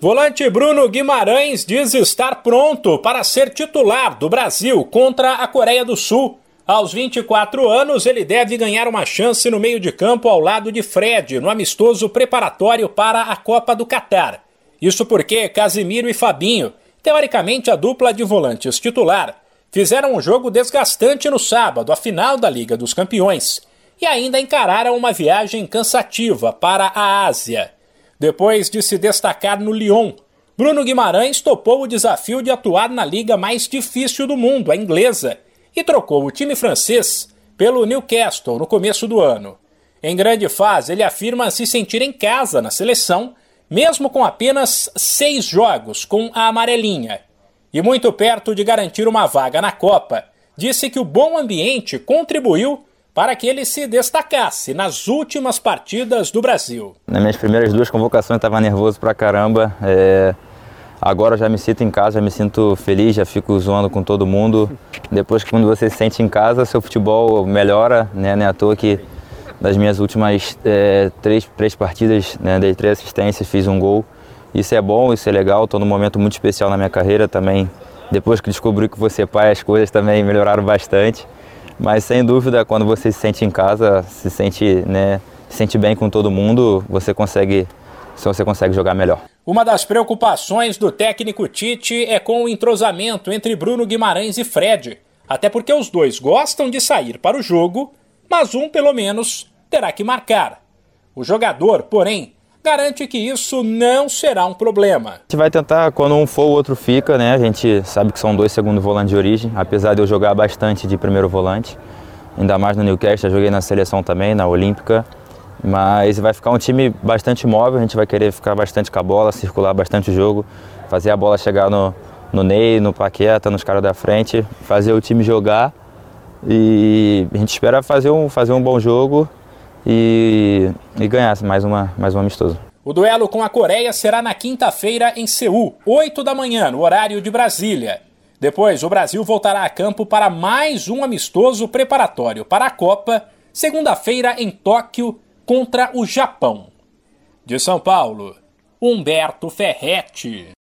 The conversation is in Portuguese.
Volante Bruno Guimarães diz estar pronto para ser titular do Brasil contra a Coreia do Sul. Aos 24 anos, ele deve ganhar uma chance no meio de campo ao lado de Fred, no amistoso preparatório para a Copa do Catar. Isso porque Casimiro e Fabinho, teoricamente a dupla de volantes titular, fizeram um jogo desgastante no sábado, a final da Liga dos Campeões, e ainda encararam uma viagem cansativa para a Ásia. Depois de se destacar no Lyon, Bruno Guimarães topou o desafio de atuar na liga mais difícil do mundo, a inglesa, e trocou o time francês pelo Newcastle no começo do ano. Em grande fase, ele afirma se sentir em casa na seleção, mesmo com apenas seis jogos com a amarelinha. E muito perto de garantir uma vaga na Copa, disse que o bom ambiente contribuiu para que ele se destacasse nas últimas partidas do Brasil. Nas minhas primeiras duas convocações estava nervoso pra caramba. É... Agora eu já me sinto em casa, já me sinto feliz, já fico zoando com todo mundo. Depois que quando você se sente em casa, seu futebol melhora, né? Não é à toa que das minhas últimas é, três, três partidas, né, dei três assistências, fiz um gol. Isso é bom, isso é legal, estou num momento muito especial na minha carreira também. Depois que descobri que você é pai, as coisas também melhoraram bastante. Mas sem dúvida, quando você se sente em casa, se sente, né, se sente bem com todo mundo, você consegue, você consegue jogar melhor. Uma das preocupações do técnico Tite é com o entrosamento entre Bruno Guimarães e Fred, até porque os dois gostam de sair para o jogo, mas um pelo menos terá que marcar. O jogador, porém, garante que isso não será um problema. A gente vai tentar, quando um for, o outro fica, né? A gente sabe que são dois segundo volantes de origem, apesar de eu jogar bastante de primeiro volante, ainda mais no Newcastle, joguei na seleção também, na Olímpica. Mas vai ficar um time bastante móvel, a gente vai querer ficar bastante com a bola, circular bastante o jogo, fazer a bola chegar no, no Ney, no Paqueta, nos caras da frente, fazer o time jogar e a gente espera fazer um, fazer um bom jogo e, e ganhar mais, uma, mais um amistoso. O duelo com a Coreia será na quinta-feira em Seul, 8 da manhã, no horário de Brasília. Depois, o Brasil voltará a campo para mais um amistoso preparatório para a Copa, segunda-feira em Tóquio, contra o Japão. De São Paulo, Humberto Ferretti.